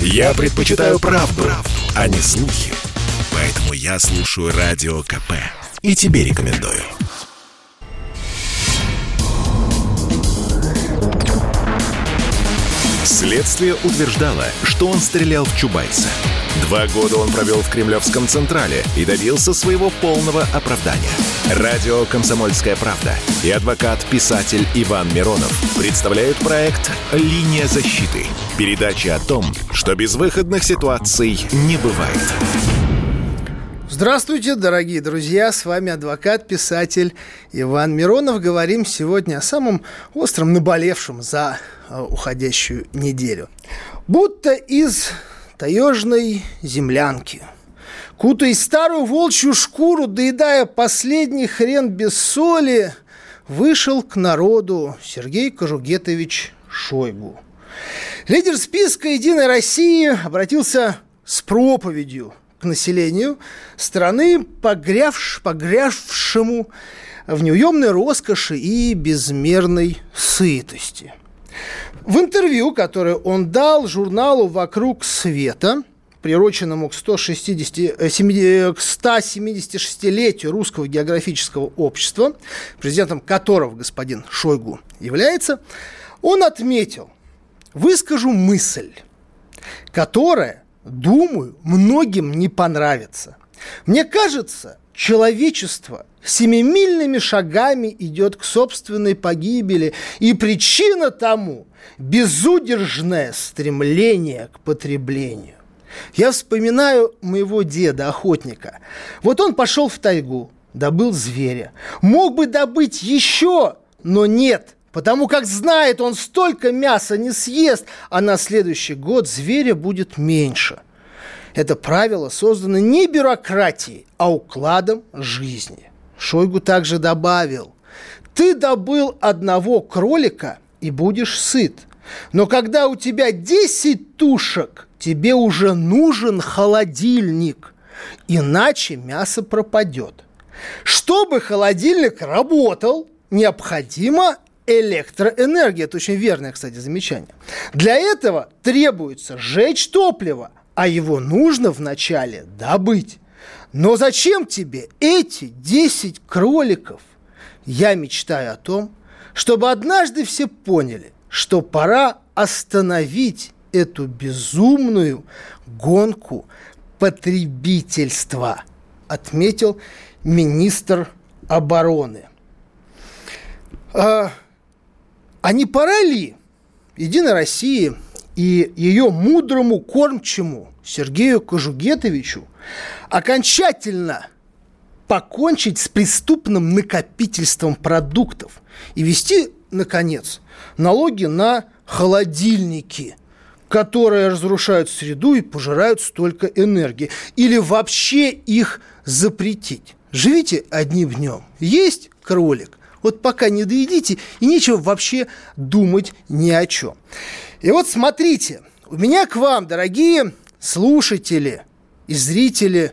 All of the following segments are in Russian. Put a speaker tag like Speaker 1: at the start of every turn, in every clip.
Speaker 1: Я предпочитаю правду, правду, а не слухи. Поэтому я слушаю Радио КП. И тебе рекомендую. Следствие утверждало, что он стрелял в Чубайса. Два года он провел в Кремлевском Централе и добился своего полного оправдания. Радио «Комсомольская правда» и адвокат-писатель Иван Миронов представляют проект «Линия защиты». Передача о том, что безвыходных ситуаций не бывает.
Speaker 2: Здравствуйте, дорогие друзья! С вами адвокат-писатель Иван Миронов. Говорим сегодня о самом остром наболевшем за э, уходящую неделю. Будто из таежной землянки. Кутаясь старую волчью шкуру, доедая последний хрен без соли, вышел к народу Сергей Кожугетович Шойгу. Лидер списка «Единой России» обратился с проповедью к населению страны, погрявш, погрявшему в неуемной роскоши и безмерной сытости – в интервью, которое он дал журналу «Вокруг света», приуроченному к, 160, 176-летию э, Русского географического общества, президентом которого господин Шойгу является, он отметил, выскажу мысль, которая, думаю, многим не понравится. Мне кажется, человечество семимильными шагами идет к собственной погибели, и причина тому – безудержное стремление к потреблению. Я вспоминаю моего деда, охотника. Вот он пошел в тайгу, добыл зверя. Мог бы добыть еще, но нет – потому как знает, он столько мяса не съест, а на следующий год зверя будет меньше. Это правило создано не бюрократией, а укладом жизни. Шойгу также добавил, ты добыл одного кролика и будешь сыт. Но когда у тебя 10 тушек, тебе уже нужен холодильник, иначе мясо пропадет. Чтобы холодильник работал, необходимо электроэнергия. Это очень верное, кстати, замечание. Для этого требуется сжечь топливо, а его нужно вначале добыть. Но зачем тебе эти 10 кроликов? Я мечтаю о том, чтобы однажды все поняли, что пора остановить эту безумную гонку потребительства, отметил министр обороны. А, а не пора ли Единой России и ее мудрому кормчему Сергею Кожугетовичу окончательно покончить с преступным накопительством продуктов и вести, наконец, налоги на холодильники, которые разрушают среду и пожирают столько энергии. Или вообще их запретить. Живите одним днем. Есть кролик. Вот пока не доедите, и нечего вообще думать ни о чем. И вот смотрите, у меня к вам, дорогие слушатели и зрители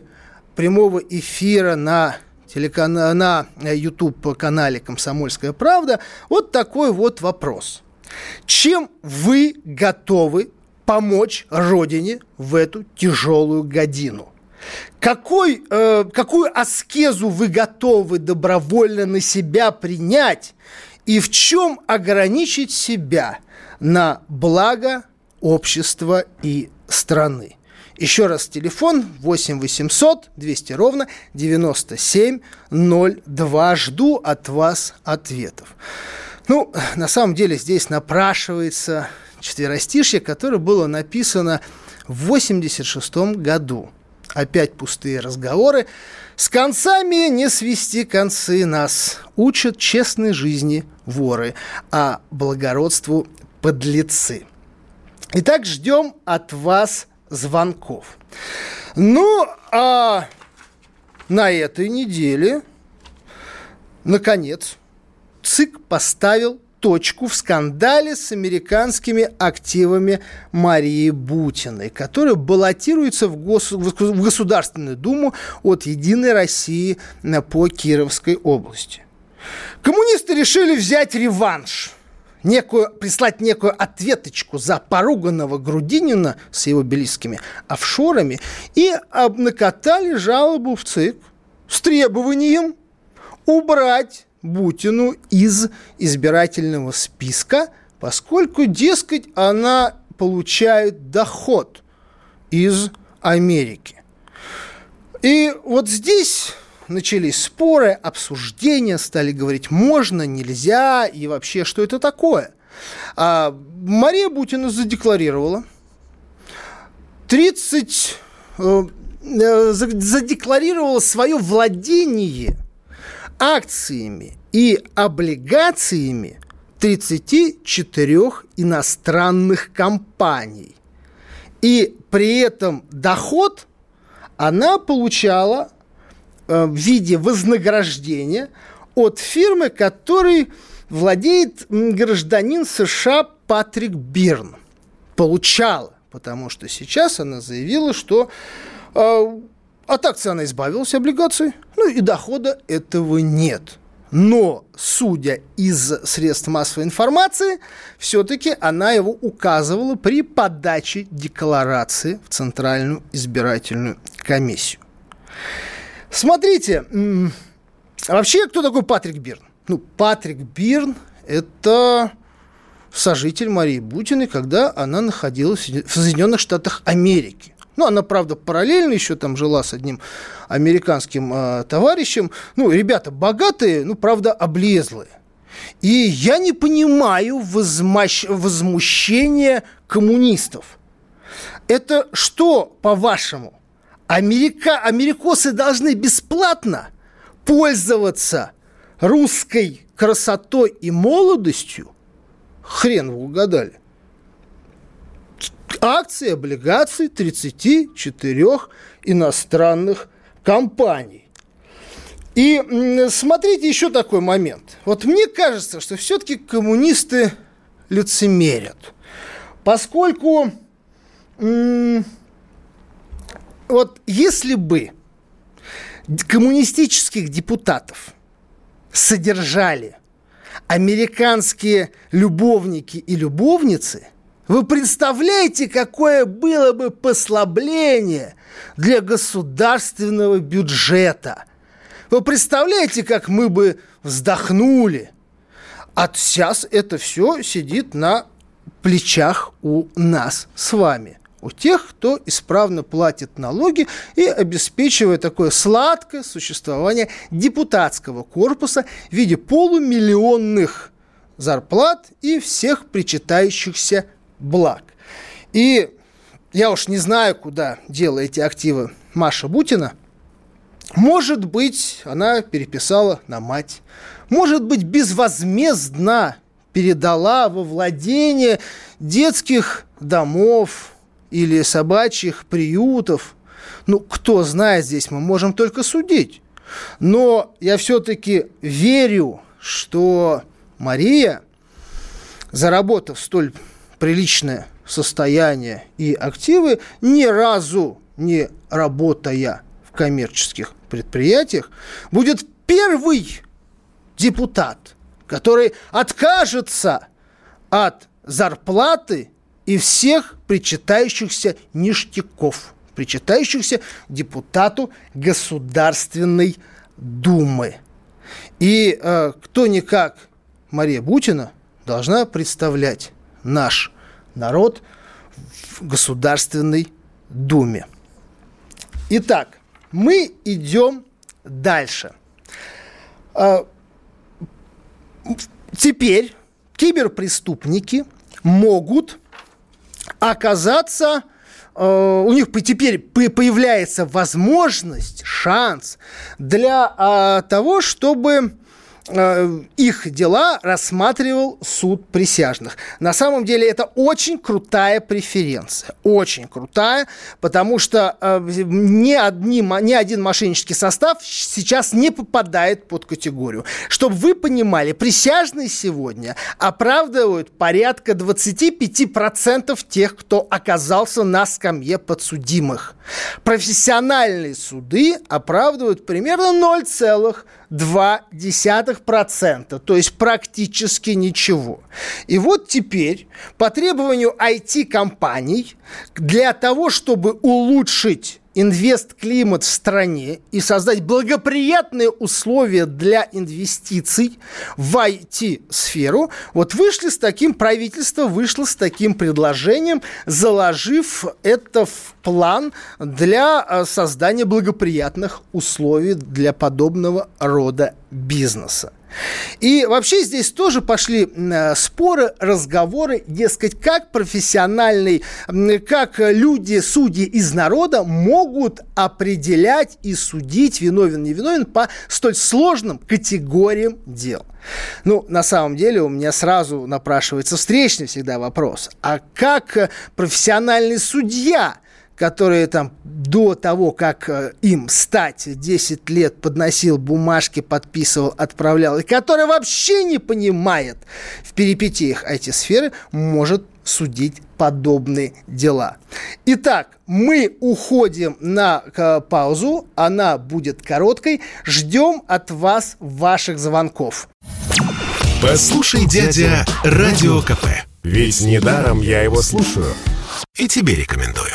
Speaker 2: прямого эфира на телеканал, на YouTube-канале «Комсомольская правда» вот такой вот вопрос. Чем вы готовы помочь Родине в эту тяжелую годину? Какой, э, какую аскезу вы готовы добровольно на себя принять и в чем ограничить себя на благо общества и страны? Еще раз телефон 8 800 200 ровно 9702. Жду от вас ответов. Ну, на самом деле здесь напрашивается четверостишье, которое было написано в 86 году. Опять пустые разговоры. С концами не свести концы нас. Учат честной жизни воры, а благородству подлецы. Итак, ждем от вас звонков. Ну, а на этой неделе, наконец, ЦИК поставил точку в скандале с американскими активами Марии Бутиной, которая баллотируется в, гос... в Государственную Думу от «Единой России» по Кировской области. Коммунисты решили взять реванш – некую, прислать некую ответочку за поруганного Грудинина с его белистскими офшорами и накатали жалобу в ЦИК с требованием убрать Бутину из избирательного списка, поскольку, дескать, она получает доход из Америки. И вот здесь начались споры, обсуждения, стали говорить, можно, нельзя, и вообще, что это такое. А Мария Бутина задекларировала 30 э, э, задекларировала свое владение акциями и облигациями 34 иностранных компаний. И при этом доход она получала в виде вознаграждения от фирмы, которой владеет гражданин США Патрик Бирн. Получала, потому что сейчас она заявила, что э, от акций она избавилась, облигаций, ну и дохода этого нет. Но, судя из средств массовой информации, все-таки она его указывала при подаче декларации в Центральную избирательную комиссию. Смотрите, вообще кто такой Патрик Бирн? Ну, Патрик Бирн – это сожитель Марии Бутиной, когда она находилась в Соединенных Штатах Америки. Ну, она, правда, параллельно еще там жила с одним американским э, товарищем. Ну, ребята богатые, ну, правда, облезлые. И я не понимаю возмощ... возмущения коммунистов. Это что, по-вашему, Америка, америкосы должны бесплатно пользоваться русской красотой и молодостью? Хрен вы угадали. Акции, облигации 34 иностранных компаний. И смотрите еще такой момент. Вот мне кажется, что все-таки коммунисты лицемерят. Поскольку вот если бы коммунистических депутатов содержали американские любовники и любовницы, вы представляете, какое было бы послабление для государственного бюджета? Вы представляете, как мы бы вздохнули? А сейчас это все сидит на плечах у нас с вами – у тех, кто исправно платит налоги и обеспечивает такое сладкое существование депутатского корпуса в виде полумиллионных зарплат и всех причитающихся благ. И я уж не знаю, куда дела эти активы Маша Бутина. Может быть, она переписала на мать. Может быть, безвозмездно передала во владение детских домов, или собачьих приютов. Ну, кто знает здесь, мы можем только судить. Но я все-таки верю, что Мария, заработав столь приличное состояние и активы, ни разу не работая в коммерческих предприятиях, будет первый депутат, который откажется от зарплаты и всех причитающихся ништяков, причитающихся депутату Государственной Думы. И э, кто-никак Мария Бутина должна представлять наш народ в Государственной Думе. Итак, мы идем дальше. Э, теперь киберпреступники могут оказаться э, у них теперь появляется возможность, шанс для а, того, чтобы их дела рассматривал суд присяжных. На самом деле это очень крутая преференция, очень крутая, потому что э, ни, одни, ни один мошеннический состав сейчас не попадает под категорию. Чтобы вы понимали, присяжные сегодня оправдывают порядка 25% тех, кто оказался на скамье подсудимых. Профессиональные суды оправдывают примерно 0,2%. 0,2%, то есть практически ничего. И вот теперь по требованию IT-компаний для того, чтобы улучшить инвест-климат в стране и создать благоприятные условия для инвестиций в IT-сферу, вот вышли с таким, правительство вышло с таким предложением, заложив это в план для э, создания благоприятных условий для подобного рода бизнеса. И вообще здесь тоже пошли э, споры, разговоры, дескать, как профессиональный, как люди, судьи из народа могут определять и судить, виновен, не виновен, по столь сложным категориям дел. Ну, на самом деле у меня сразу напрашивается встречный всегда вопрос. А как профессиональный судья которые там до того, как э, им стать 10 лет подносил бумажки, подписывал, отправлял, и который вообще не понимает в перипетиях эти сферы, может судить подобные дела. Итак, мы уходим на паузу, она будет короткой. Ждем от вас ваших звонков.
Speaker 1: Послушай, дядя, радио КП. Ведь недаром я его слушаю. И тебе рекомендую.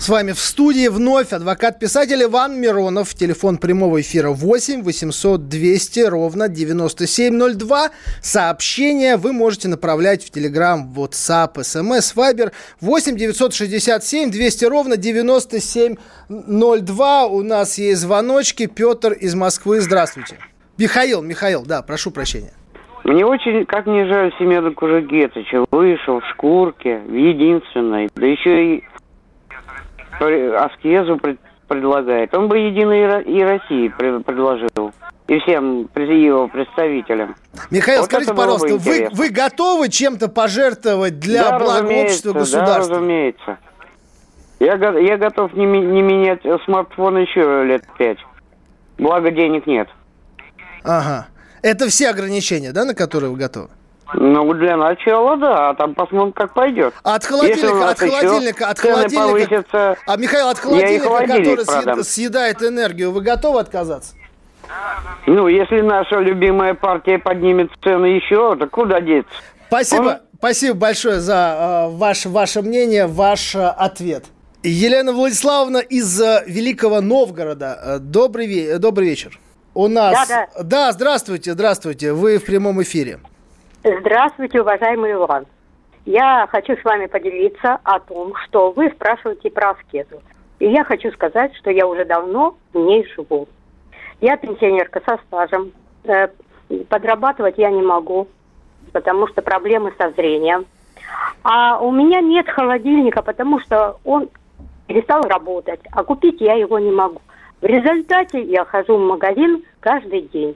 Speaker 2: С вами в студии вновь адвокат-писатель Иван Миронов. Телефон прямого эфира 8 800 200 ровно 9702. Сообщения вы можете направлять в Telegram, WhatsApp, SMS, Viber 8 967 200 ровно 9702. У нас есть звоночки. Петр из Москвы. Здравствуйте. Михаил, Михаил, да, прошу прощения.
Speaker 3: Мне очень, как не жаль Семена Кужегетовича, вышел в шкурке, в единственной, да еще и аскезу предлагает. Он бы Единой и России предложил. И всем его представителям.
Speaker 2: Михаил, вот скажите, пожалуйста, вы, вы готовы чем-то пожертвовать для да, блага общества, государства?
Speaker 3: Да, разумеется. Я, я готов не, не менять смартфон еще лет пять. Благо денег нет.
Speaker 2: Ага. Это все ограничения, да, на которые вы готовы?
Speaker 3: Ну, для начала, да, а там посмотрим, как пойдет.
Speaker 2: От холодильника, от холодильника, от холодильника. Повысятся, а, Михаил, от холодильника, который продам. съедает энергию, вы готовы отказаться?
Speaker 3: Ну, если наша любимая партия поднимет цены еще, то куда деться?
Speaker 2: Спасибо, Он... спасибо большое за э, ваше, ваше мнение, ваш э, ответ. Елена Владиславовна из э, Великого Новгорода. Добрый, добрый вечер. У нас... Да, да. да, здравствуйте, здравствуйте. Вы в прямом эфире.
Speaker 4: Здравствуйте, уважаемый Иван. Я хочу с вами поделиться о том, что вы спрашиваете про аскезу. И я хочу сказать, что я уже давно в ней живу. Я пенсионерка со стажем. Э, подрабатывать я не могу, потому что проблемы со зрением. А у меня нет холодильника, потому что он перестал работать, а купить я его не могу. В результате я хожу в магазин каждый день.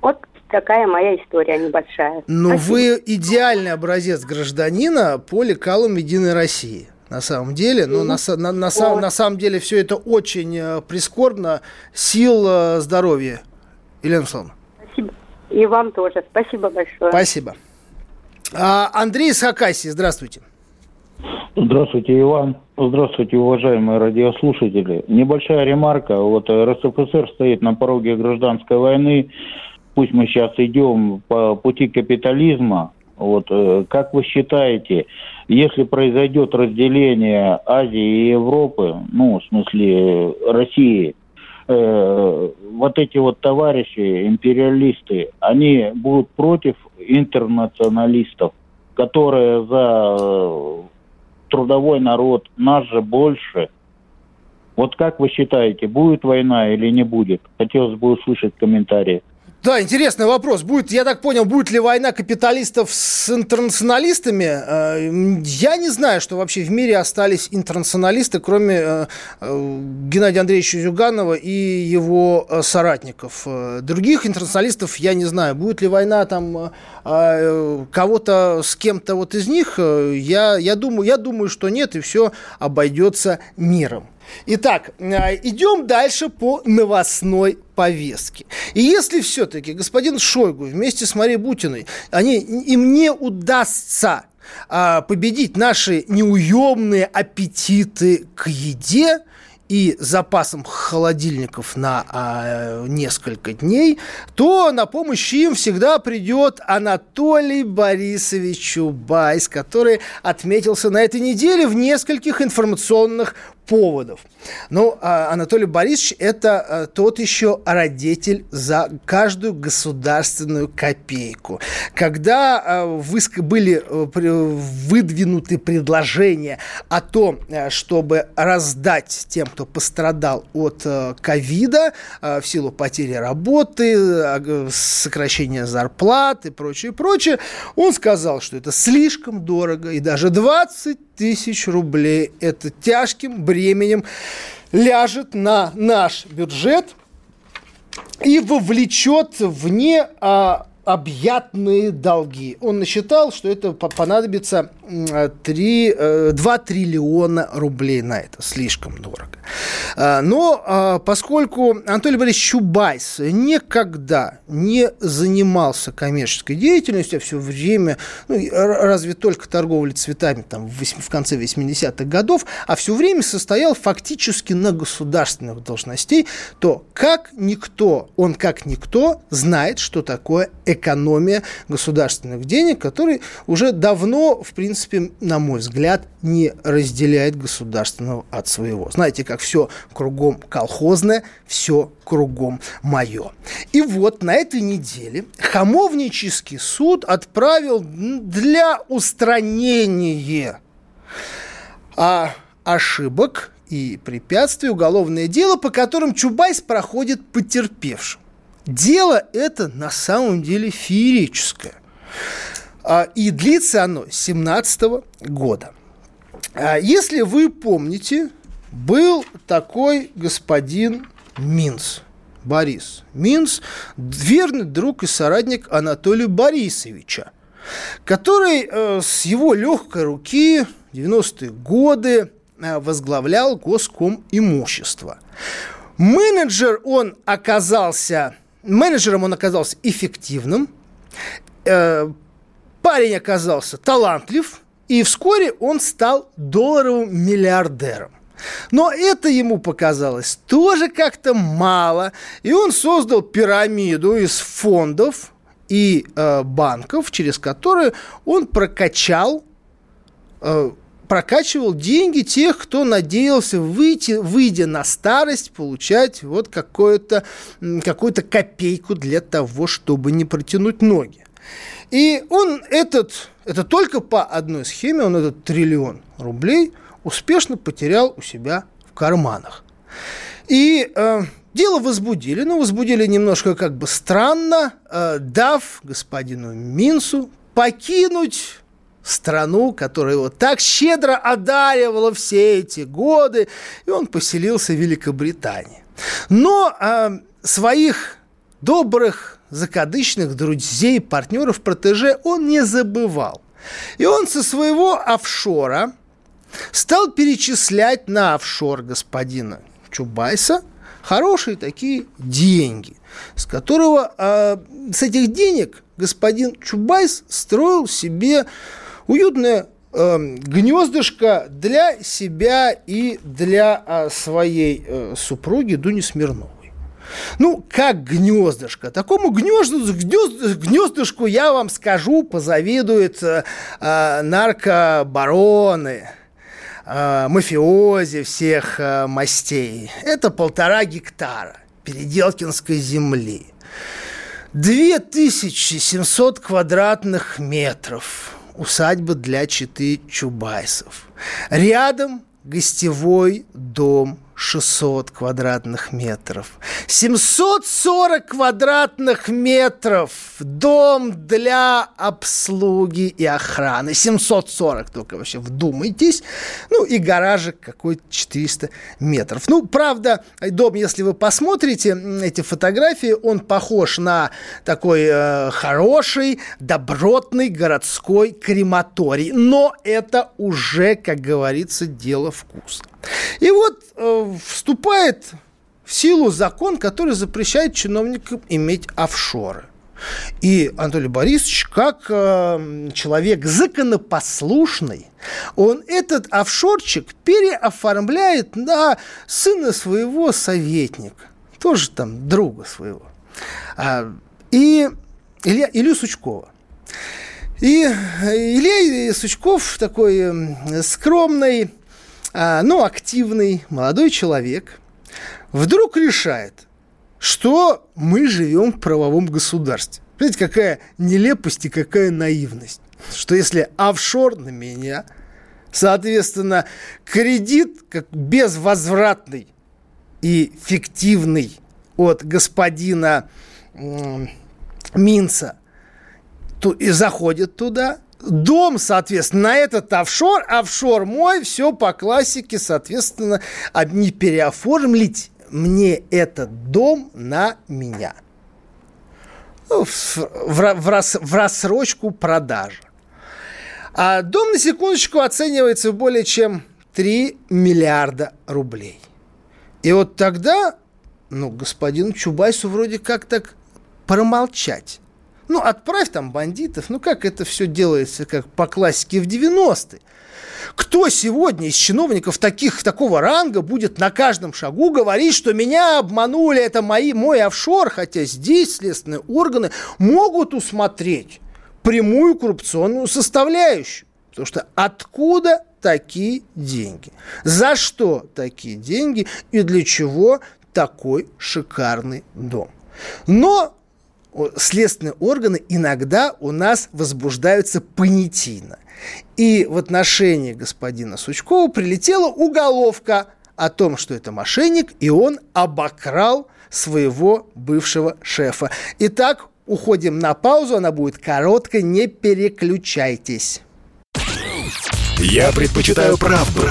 Speaker 4: Вот такая моя история небольшая.
Speaker 2: Но Спасибо. вы идеальный образец гражданина по лекалам Единой России на самом деле. Но на, на, на, на, на самом деле все это очень э, прискорбно. Сил, э, здоровья. Елена Александровна.
Speaker 4: Спасибо. И вам тоже. Спасибо большое.
Speaker 2: Спасибо. А, Андрей из Хакасии, здравствуйте.
Speaker 5: Здравствуйте, Иван. Здравствуйте, уважаемые радиослушатели. Небольшая ремарка. Вот РСФСР стоит на пороге гражданской войны пусть мы сейчас идем по пути капитализма, вот, э, как вы считаете, если произойдет разделение Азии и Европы, ну, в смысле России, э, вот эти вот товарищи, империалисты, они будут против интернационалистов, которые за э, трудовой народ, нас же больше. Вот как вы считаете, будет война или не будет? Хотелось бы услышать комментарии.
Speaker 2: Да, интересный вопрос. Будет, я так понял, будет ли война капиталистов с интернационалистами? Э, я не знаю, что вообще в мире остались интернационалисты, кроме э, э, Геннадия Андреевича Зюганова и его соратников. Других интернационалистов я не знаю. Будет ли война там кого-то с кем-то вот из них? Я, я, думаю, я думаю, что нет, и все обойдется миром. Итак, э, идем дальше по новостной повестке. И если все-таки господин Шойгу вместе с Марией Бутиной, они, им не удастся а, победить наши неуемные аппетиты к еде, и запасом холодильников на а, несколько дней, то на помощь им всегда придет Анатолий Борисович Чубайс, который отметился на этой неделе в нескольких информационных поводов. Ну, а Анатолий Борисович – это а, тот еще родитель за каждую государственную копейку. Когда а, были э, выдвинуты предложения о том, э, чтобы раздать тем, кто пострадал от э, ковида в силу потери работы, сокращения зарплат и прочее, прочее, он сказал, что это слишком дорого, и даже 20 тысяч рублей. Это тяжким бременем ляжет на наш бюджет и вовлечет вне а, объятные долги. Он насчитал, что это понадобится 3, 2 э, триллиона рублей на это. Слишком дорого. А, но а, поскольку Анатолий Борисович Чубайс никогда не занимался коммерческой деятельностью, а все время, ну, разве только торговли цветами там, в конце 80-х годов, а все время состоял фактически на государственных должностей, то как никто, он как никто знает, что такое экономия государственных денег, который уже давно, в принципе, на мой взгляд, не разделяет государственного от своего. Знаете, как все кругом колхозное, все кругом мое. И вот на этой неделе Хамовнический суд отправил для устранения а, ошибок и препятствий уголовное дело, по которым Чубайс проходит потерпевшим. Дело это на самом деле феерическое. А, и длится оно с 17 года. А, если вы помните, был такой господин Минц. Борис Минц, верный друг и соратник Анатолия Борисовича, который э, с его легкой руки в 90-е годы э, возглавлял госком имущество. Менеджер он оказался, менеджером он оказался эффективным, э, парень оказался талантлив, и вскоре он стал долларовым миллиардером. Но это ему показалось тоже как-то мало, и он создал пирамиду из фондов и э, банков, через которые он прокачал э, прокачивал деньги тех, кто надеялся выйти, выйдя на старость, получать вот какую-то какую копейку для того, чтобы не протянуть ноги. И он этот, это только по одной схеме, он этот триллион рублей – успешно потерял у себя в карманах. И э, дело возбудили, но возбудили немножко как бы странно, э, дав господину Минсу покинуть страну, которая его так щедро одаривала все эти годы, и он поселился в Великобритании. Но э, своих добрых, закадычных друзей, партнеров, протеже он не забывал. И он со своего офшора стал перечислять на офшор господина Чубайса хорошие такие деньги, с которого, э, с этих денег господин Чубайс строил себе уютное э, гнездышко для себя и для э, своей э, супруги Дуни Смирновой. Ну, как гнездышко. Такому гнездышку я вам скажу, позавидуют э, э наркобароны, э, мафиози всех э, мастей. Это полтора гектара Переделкинской земли. 2700 квадратных метров усадьба для читы Чубайсов. Рядом гостевой дом 600 квадратных метров. 740 квадратных метров. Дом для обслуги и охраны. 740 только вообще вдумайтесь. Ну и гаражик какой-то 400 метров. Ну, правда, дом, если вы посмотрите эти фотографии, он похож на такой э, хороший, добротный городской крематорий. Но это уже, как говорится, дело вкуса. И вот э, вступает в силу закон, который запрещает чиновникам иметь офшоры. И Анатолий Борисович, как э, человек законопослушный, он этот офшорчик переоформляет на сына своего советника, тоже там друга своего, а, и Илья, Илью Сучкова. И Илья Сучков такой скромный, а, ну, активный молодой человек вдруг решает, что мы живем в правовом государстве. Знаете, какая нелепость и какая наивность. Что если офшор на меня, соответственно, кредит как безвозвратный и фиктивный от господина Минца и заходит туда – дом, соответственно, на этот офшор, офшор мой, все по классике, соответственно, не переоформить мне этот дом на меня. Ну, в, в, в, рас, в рассрочку продажи. А дом, на секундочку, оценивается в более чем 3 миллиарда рублей. И вот тогда, ну, господину Чубайсу вроде как так промолчать. Ну, отправь там бандитов. Ну, как это все делается, как по классике в 90-е? Кто сегодня из чиновников таких, такого ранга будет на каждом шагу говорить, что меня обманули, это мои, мой офшор, хотя здесь следственные органы могут усмотреть прямую коррупционную составляющую. Потому что откуда такие деньги? За что такие деньги и для чего такой шикарный дом? Но следственные органы иногда у нас возбуждаются понятийно. И в отношении господина Сучкова прилетела уголовка о том, что это мошенник, и он обокрал своего бывшего шефа. Итак, уходим на паузу, она будет короткая, не переключайтесь.
Speaker 1: Я предпочитаю правду,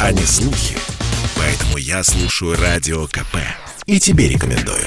Speaker 1: а не слухи. Поэтому я слушаю Радио КП. И тебе рекомендую.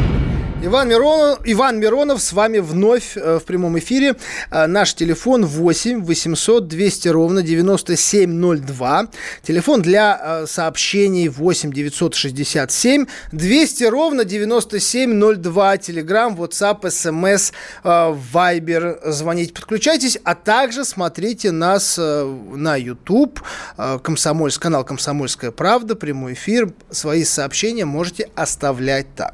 Speaker 2: Иван Миронов, Иван Миронов с вами вновь э, в прямом эфире. Э, наш телефон 8 800 200 ровно 9702. Телефон для э, сообщений 8 967 200 ровно 9702. Телеграм, WhatsApp, смс, Вайбер. Звоните, подключайтесь. А также смотрите нас на YouTube. Комсомольск, канал «Комсомольская правда», прямой эфир. Свои сообщения можете оставлять там.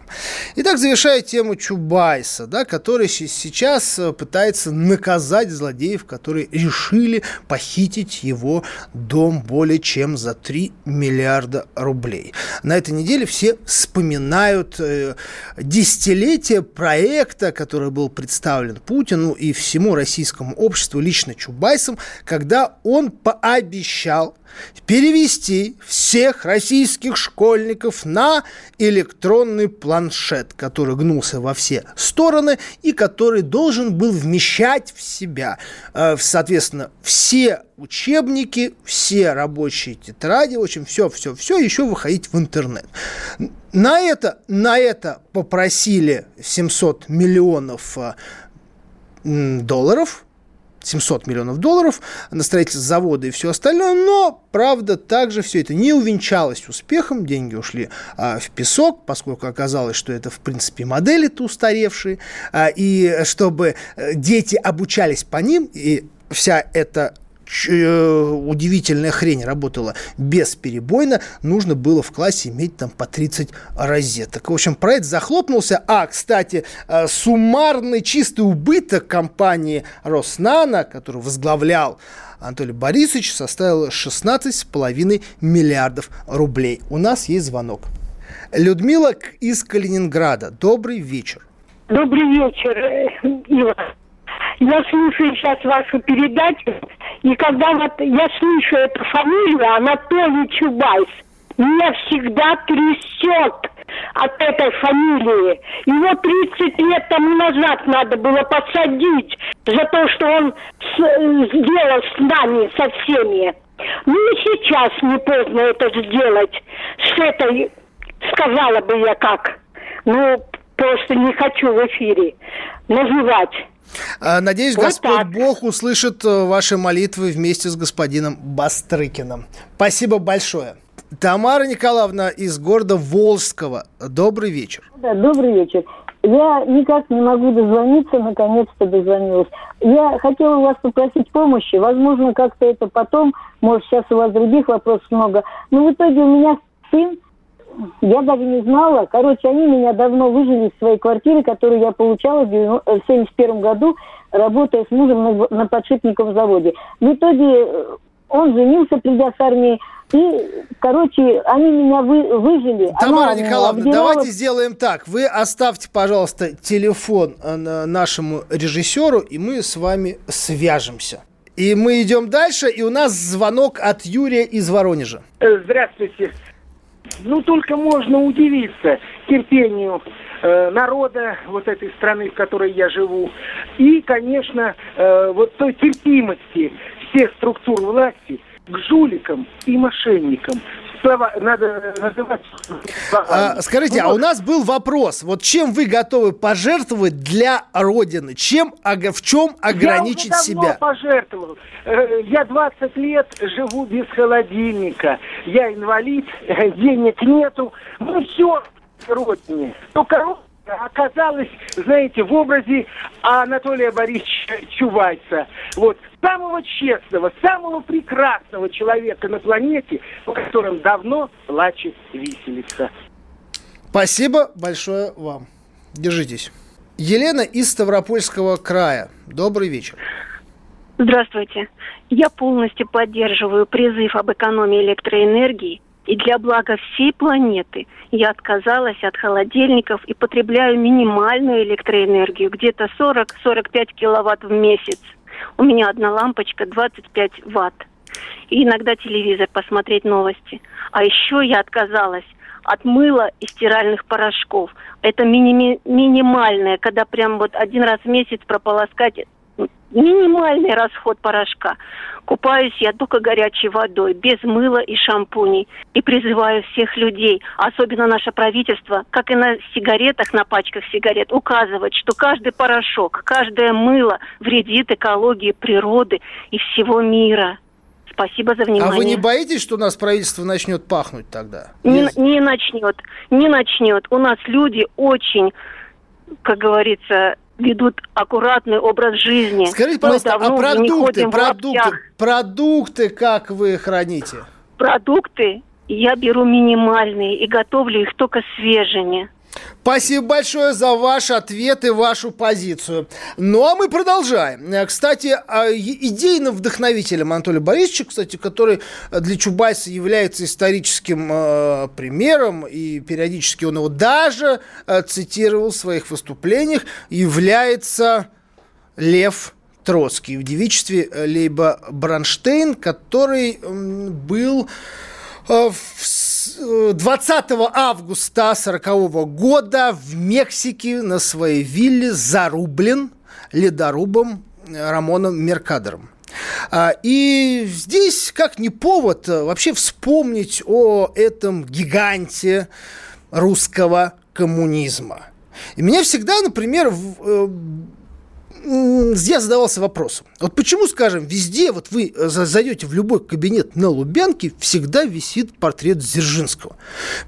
Speaker 2: Итак, завершая продолжая тему Чубайса, да, который сейчас э, пытается наказать злодеев, которые решили похитить его дом более чем за 3 миллиарда рублей. На этой неделе все вспоминают э, десятилетие проекта, который был представлен Путину и всему российскому обществу лично Чубайсом, когда он пообещал перевести всех российских школьников на электронный планшет, который гнулся во все стороны и который должен был вмещать в себя, э, соответственно, все учебники, все рабочие тетради, в общем, все-все-все еще выходить в интернет. На это, на это попросили 700 миллионов э, долларов – 700 миллионов долларов на строительство завода и все остальное, но, правда, также все это не увенчалось успехом, деньги ушли а, в песок, поскольку оказалось, что это, в принципе, модели-то устаревшие, а, и чтобы э, дети обучались по ним, и вся эта удивительная хрень работала бесперебойно, нужно было в классе иметь там по 30 розеток. В общем, проект захлопнулся. А, кстати, э, суммарный чистый убыток компании Роснана, который возглавлял Анатолий Борисович, составил 16,5 миллиардов рублей. У нас есть звонок. Людмила из Калининграда. Добрый вечер.
Speaker 6: Добрый вечер, э, Ива. Я слушаю сейчас вашу передачу, и когда вот я слышу эту фамилию, Анатолий Чубайс, меня всегда трясет от этой фамилии. Его 30 лет тому назад надо было посадить за то, что он с, сделал с нами, со всеми. Ну и сейчас не поздно это сделать. С этой, сказала бы я как. Ну, просто не хочу в эфире называть.
Speaker 2: А, надеюсь, вот Господь так. Бог услышит э, ваши молитвы вместе с господином Бастрыкиным. Спасибо большое. Тамара Николаевна из города Волжского. Добрый вечер.
Speaker 7: Да, добрый вечер. Я никак не могу дозвониться, наконец-то дозвонилась. Я хотела у вас попросить помощи. Возможно, как-то это потом, может, сейчас у вас других вопросов много. Но в итоге у меня сын я даже не знала. Короче, они меня давно выжили из своей квартиры, которую я получала в 1971 году, работая с мужем на, на подшипниковом заводе. В итоге э, он женился, придя с армии, и, короче, они меня вы, выжили.
Speaker 2: Тамара Она Николаевна, обдирала... давайте сделаем так. Вы оставьте, пожалуйста, телефон э, нашему режиссеру, и мы с вами свяжемся. И мы идем дальше, и у нас звонок от Юрия из Воронежа.
Speaker 8: Э, здравствуйте. Ну, только можно удивиться терпению э, народа вот этой страны, в которой я живу, и, конечно, э, вот той терпимости всех структур власти к жуликам и мошенникам, слова надо называть.
Speaker 2: А, скажите, ну, а у нас был вопрос. Вот чем вы готовы пожертвовать для Родины? Чем, в чем ограничить
Speaker 8: я
Speaker 2: уже давно себя?
Speaker 8: пожертвовал. Э, я 20 лет живу без холодильника. Я инвалид, денег нету. Ну все, Родине. Только оказалась, знаете, в образе Анатолия Борисовича Чувайца. Вот, самого честного, самого прекрасного человека на планете, по которым давно плачет виселица.
Speaker 2: Спасибо большое вам. Держитесь. Елена из Ставропольского края. Добрый вечер.
Speaker 9: Здравствуйте. Я полностью поддерживаю призыв об экономии электроэнергии и для блага всей планеты я отказалась от холодильников и потребляю минимальную электроэнергию, где-то 40-45 киловатт в месяц. У меня одна лампочка 25 ватт. И иногда телевизор посмотреть новости. А еще я отказалась от мыла и стиральных порошков. Это мини минимальное, когда прям вот один раз в месяц прополоскать минимальный расход порошка. Купаюсь я только горячей водой, без мыла и шампуней. И призываю всех людей, особенно наше правительство, как и на сигаретах, на пачках сигарет, указывать, что каждый порошок, каждое мыло вредит экологии природы и всего мира. Спасибо за внимание.
Speaker 2: А вы не боитесь, что у нас правительство начнет пахнуть тогда?
Speaker 9: Не, не начнет, не начнет. У нас люди очень, как говорится, ведут аккуратный образ жизни.
Speaker 2: Скажите, пожалуйста, а продукты, продукты, продукты как вы храните?
Speaker 9: Продукты я беру минимальные и готовлю их только свежими.
Speaker 2: Спасибо большое за ваш ответ и вашу позицию. Ну, а мы продолжаем. Э, кстати, а, идейным вдохновителем Анатолия Борисовича, кстати, который для Чубайса является историческим э, примером, и периодически он его даже э, цитировал в своих выступлениях, является Лев Троцкий в девичестве Лейба Бронштейн, который был в 20 августа 1940 года в Мексике на своей вилле зарублен ледорубом Рамоном Меркадером. А, и здесь как не повод вообще вспомнить о этом гиганте русского коммунизма. И меня всегда, например, э, я задавался вопросом. Вот почему, скажем, везде, вот вы э, зайдете в любой кабинет на Лубянке, всегда висит портрет Дзержинского?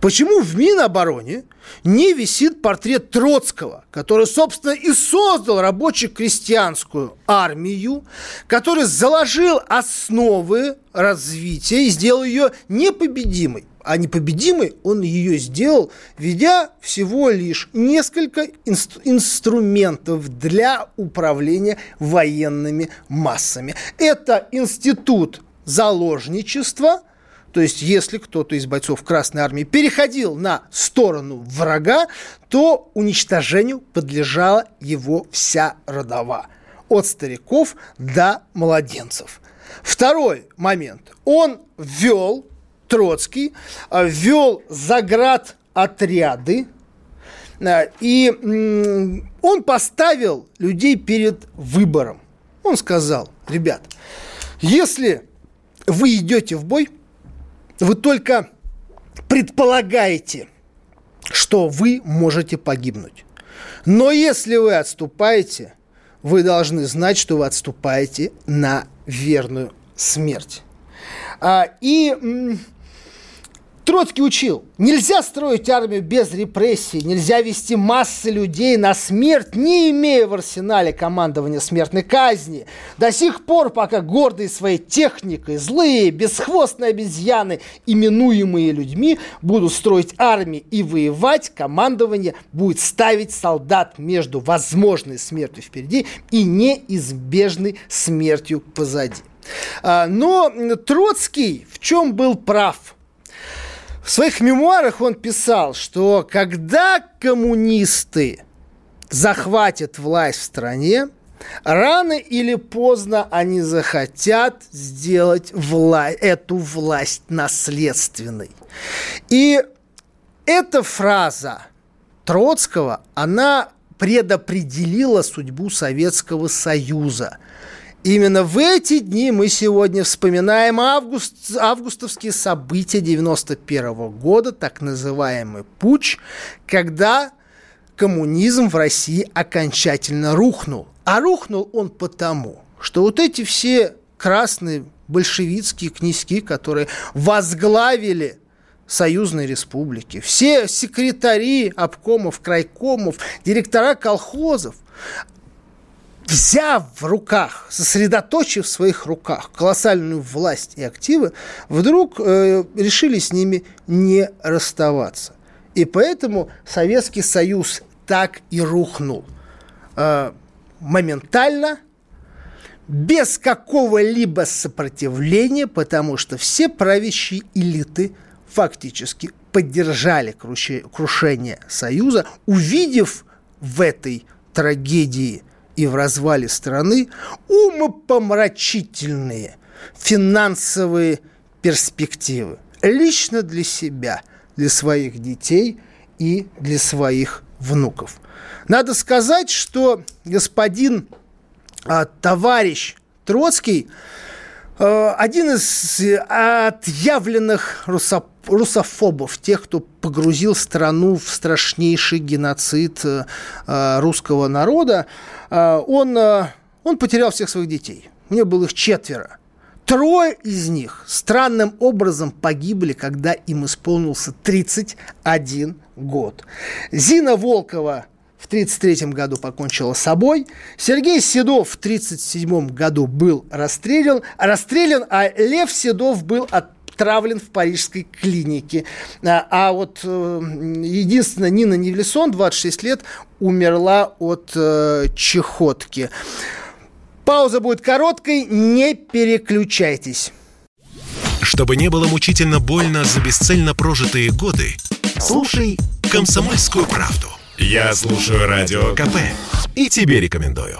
Speaker 2: Почему в Минобороне не висит портрет Троцкого, который, собственно, и создал рабоче-крестьянскую армию, который заложил основы развития и сделал ее непобедимой? А непобедимой он ее сделал, введя всего лишь несколько инст- инструментов для управления военными массами. Это институт заложничества, то есть, если кто-то из бойцов Красной Армии переходил на сторону врага, то уничтожению подлежала его вся родова. От стариков до младенцев. Второй момент. Он ввел Троцкий э, ввел заград отряды, э, и он поставил людей перед выбором. Он сказал, ребят, если вы идете в бой, вы только предполагаете, что вы можете погибнуть. Но если вы отступаете, вы должны знать, что вы отступаете на верную смерть. А, и Троцкий учил, нельзя строить армию без репрессий, нельзя вести массы людей на смерть, не имея в арсенале командования смертной казни. До сих пор, пока гордые своей техникой, злые, бесхвостные обезьяны, именуемые людьми, будут строить армии и воевать, командование будет ставить солдат между возможной смертью впереди и неизбежной смертью позади. А, но Троцкий в чем был прав – в своих мемуарах он писал, что когда коммунисты захватят власть в стране, рано или поздно они захотят сделать вла- эту власть наследственной. И эта фраза Троцкого, она предопределила судьбу Советского Союза – Именно в эти дни мы сегодня вспоминаем август, августовские события 91 -го года, так называемый путь, когда коммунизм в России окончательно рухнул. А рухнул он потому, что вот эти все красные большевистские князьки, которые возглавили союзной республики, все секретари обкомов, крайкомов, директора колхозов, взяв в руках, сосредоточив в своих руках колоссальную власть и активы, вдруг э, решили с ними не расставаться. И поэтому Советский Союз так и рухнул. Э, моментально, без какого-либо сопротивления, потому что все правящие элиты фактически поддержали крушение Союза, увидев в этой трагедии и в развале страны умопомрачительные финансовые перспективы. Лично для себя, для своих детей и для своих внуков. Надо сказать, что господин а, товарищ Троцкий а, один из отъявленных русоп русофобов, тех, кто погрузил страну в страшнейший геноцид э, русского народа, э, он, э, он потерял всех своих детей. У него было их четверо. Трое из них странным образом погибли, когда им исполнился 31 год. Зина Волкова в 1933 году покончила с собой. Сергей Седов в 1937 году был расстрелян, расстрелян, а Лев Седов был от отравлен в парижской клинике. А, а вот э, единственная Нина Невлесон, 26 лет, умерла от э, чехотки. Пауза будет короткой, не переключайтесь.
Speaker 1: Чтобы не было мучительно больно за бесцельно прожитые годы, слушай «Комсомольскую правду». Я слушаю Радио КП и тебе рекомендую.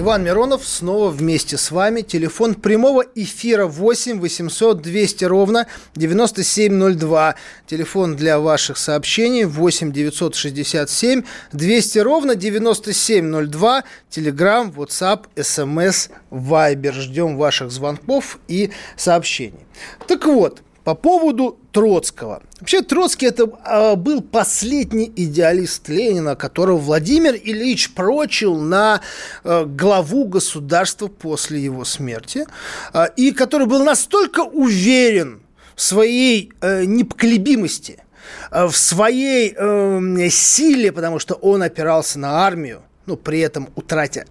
Speaker 2: Иван Миронов снова вместе с вами. Телефон прямого эфира 8 800 200 ровно 9702. Телефон для ваших сообщений 8 967 200 ровно 9702. Телеграм, WhatsApp, SMS, Viber. Ждем ваших звонков и сообщений. Так вот, по поводу Троцкого. Вообще Троцкий это э, был последний идеалист Ленина, которого Владимир Ильич прочил на э, главу государства после его смерти, э, и который был настолько уверен в своей э, непоколебимости, э, в своей э, силе, потому что он опирался на армию, но при этом утратя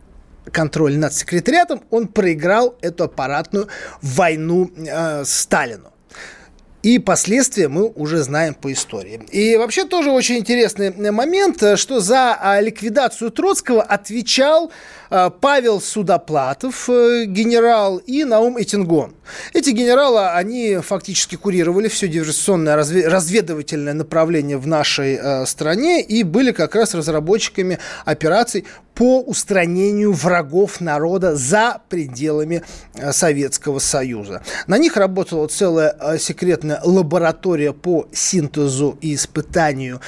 Speaker 2: контроль над секретариатом, он проиграл эту аппаратную войну э, Сталину. И последствия мы уже знаем по истории. И вообще тоже очень интересный момент, что за а, ликвидацию Троцкого отвечал Павел Судоплатов, э, генерал, и Наум Этингон. Эти генералы, они фактически курировали все диверсионное разведывательное направление в нашей э, стране и были как раз разработчиками операций по устранению врагов народа за пределами э, Советского Союза. На них работала целая секретная лаборатория по синтезу и испытанию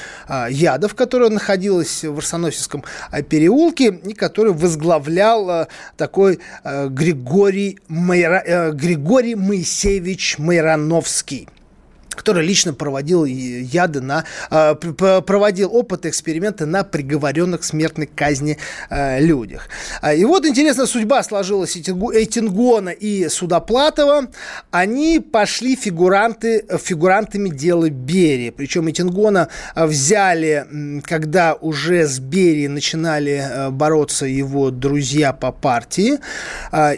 Speaker 2: ядов, которая находилась в Арсеносевском переулке и которую возглавлял такой Григорий, Майра... Григорий Моисеевич Майрановский который лично проводил яды на, а, проводил опыты, эксперименты на приговоренных к смертной казни а, людях. А, и вот интересная судьба сложилась Эйтингона и Судоплатова. Они пошли фигуранты, фигурантами дела Берии. Причем Эйтингона взяли, когда уже с Берией начинали бороться его друзья по партии.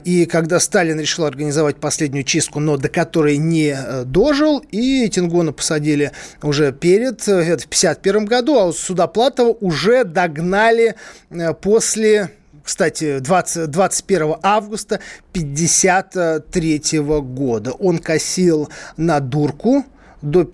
Speaker 2: И когда Сталин решил организовать последнюю чистку, но до которой не дожил, и Тингона посадили уже перед, это в 51 году, а Судоплатова уже догнали э, после кстати, 20, 21 августа 1953 года. Он косил на дурку до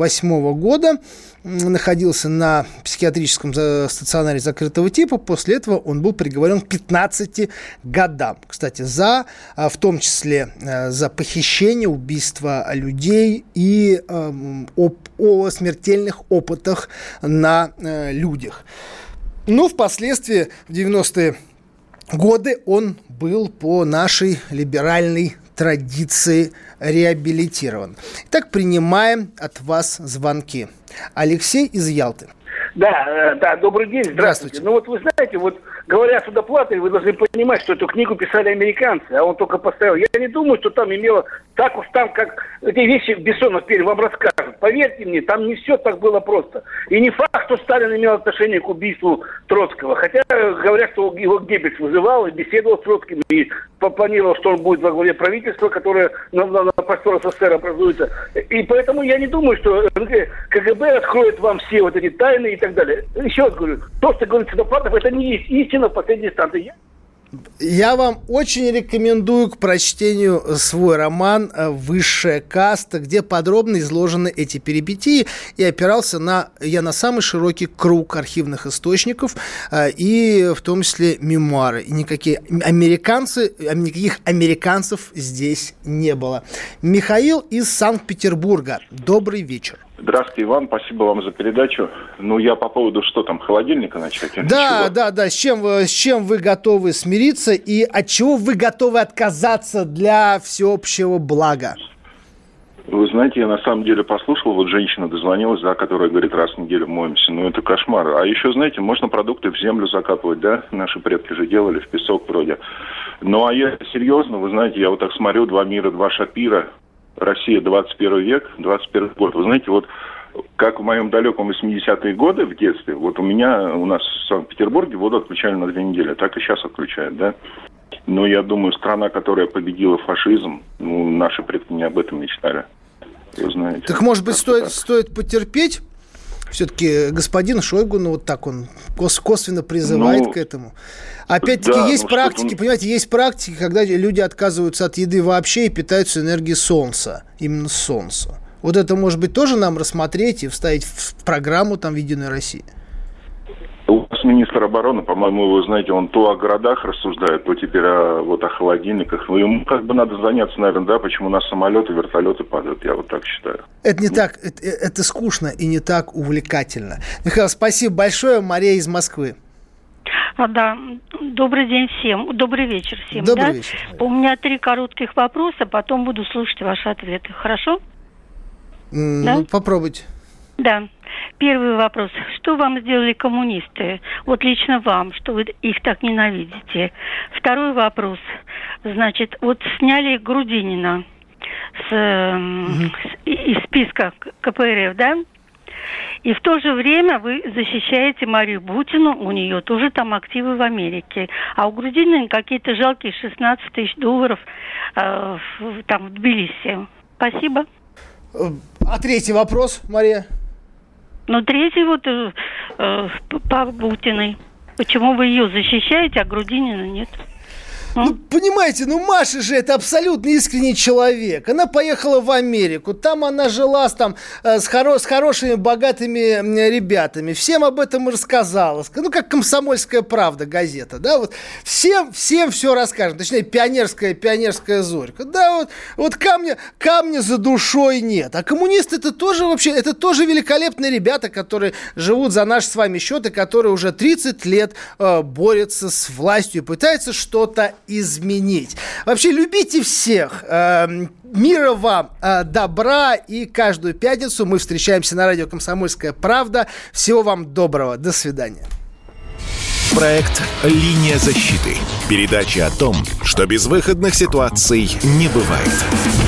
Speaker 2: 58 года находился на психиатрическом стационаре закрытого типа. После этого он был приговорен к 15 годам. Кстати, за, а, в том числе э, за похищение, убийство людей и эм, об, о смертельных опытах на э, людях. Но впоследствии, в 90-е годы, он был по нашей либеральной традиции реабилитирован. Итак, принимаем от вас звонки. Алексей из Ялты.
Speaker 10: Да, э, да, добрый день, здравствуйте. здравствуйте. Ну вот вы знаете, вот говоря судоплатой, вы должны понимать, что эту книгу писали американцы, а он только поставил. Я не думаю, что там имело так уж там, как эти вещи Бессонов теперь вам расскажут. Поверьте мне, там не все так было просто. И не факт, что Сталин имел отношение к убийству Троцкого. Хотя говорят, что его Геббельс вызывал и беседовал с Троцким, и планировал, что он будет во главе правительства, которое на, на, на простор СССР образуется. И поэтому я не думаю, что КГБ раскроет вам все вот эти тайны и так далее. Еще раз говорю, то, что говорит Судоплатов, это не есть истина в последней инстанции.
Speaker 2: Я вам очень рекомендую к прочтению свой роман «Высшая каста», где подробно изложены эти перипетии и опирался на, я на самый широкий круг архивных источников э, и в том числе мемуары. И никакие американцы, никаких американцев здесь не было. Михаил из Санкт-Петербурга. Добрый вечер.
Speaker 11: Здравствуйте, Иван, спасибо вам за передачу. Ну, я по поводу, что там, холодильника начать?
Speaker 2: Да, чего? да, да, с чем, вы, с чем вы готовы смириться и от чего вы готовы отказаться для всеобщего блага?
Speaker 11: Вы знаете, я на самом деле послушал, вот женщина дозвонилась, да, которая говорит, раз в неделю моемся. Ну, это кошмар. А еще, знаете, можно продукты в землю закапывать, да? Наши предки же делали, в песок вроде. Ну, а я серьезно, вы знаете, я вот так смотрю, два мира, два шапира. Россия 21 век, 21 год. Вы знаете, вот как в моем далеком 80-е годы в детстве, вот у меня, у нас в Санкт-Петербурге воду отключали на две недели, так и сейчас отключают, да. Но я думаю, страна, которая победила фашизм, ну, наши предки не об этом мечтали. Вы знаете.
Speaker 2: Так, может быть, стоит, стоит потерпеть? Все-таки господин Шойгу, ну вот так он кос косвенно призывает ну, к этому. Опять-таки да, есть ну, практики, понимаете, есть практики, когда люди отказываются от еды вообще и питаются энергией солнца, именно солнца. Вот это, может быть, тоже нам рассмотреть и вставить в программу там в Единой России.
Speaker 11: Нас министр обороны, по-моему, вы знаете, он то о городах рассуждает, то теперь о, вот о холодильниках. Ну, ему как бы надо заняться, наверное, да, почему у нас самолеты, вертолеты падают, я вот так считаю.
Speaker 2: Это не ну. так, это, это скучно и не так увлекательно. Михаил, спасибо большое. Мария из Москвы.
Speaker 12: А, да, добрый день всем, добрый вечер всем.
Speaker 2: Добрый
Speaker 12: да?
Speaker 2: вечер.
Speaker 12: У меня три коротких вопроса, потом буду слушать ваши ответы. Хорошо?
Speaker 2: Mm, да? Ну, попробуйте.
Speaker 12: Да. Первый вопрос. Что вам сделали коммунисты? Вот лично вам, что вы их так ненавидите. Второй вопрос. Значит, вот сняли Грудинина с, угу. с, из списка КПРФ, да? И в то же время вы защищаете Марию Бутину, у нее тоже там активы в Америке. А у Грудинина какие-то жалкие 16 тысяч долларов э, там в Тбилиси. Спасибо.
Speaker 2: А третий вопрос, Мария?
Speaker 12: Ну, третий вот э, э, по Бутиной. Почему вы ее защищаете, а Грудинина нет?
Speaker 2: Ну, понимаете, ну Маша же это абсолютно искренний человек. Она поехала в Америку, там она жила там, э, с, хоро с хорошими, богатыми ребятами. Всем об этом рассказала. Ну, как комсомольская правда газета, да, вот всем, всем все расскажем. Точнее, пионерская, пионерская зорька. Да, вот, вот камня, камня за душой нет. А коммунисты это тоже вообще, это тоже великолепные ребята, которые живут за наши с вами счеты, которые уже 30 лет э, борются с властью, пытаются что-то изменить. Вообще, любите всех. Эм, мира вам, э, добра. И каждую пятницу мы встречаемся на радио «Комсомольская правда». Всего вам доброго. До свидания.
Speaker 1: Проект «Линия защиты». Передача о том, что безвыходных ситуаций не бывает.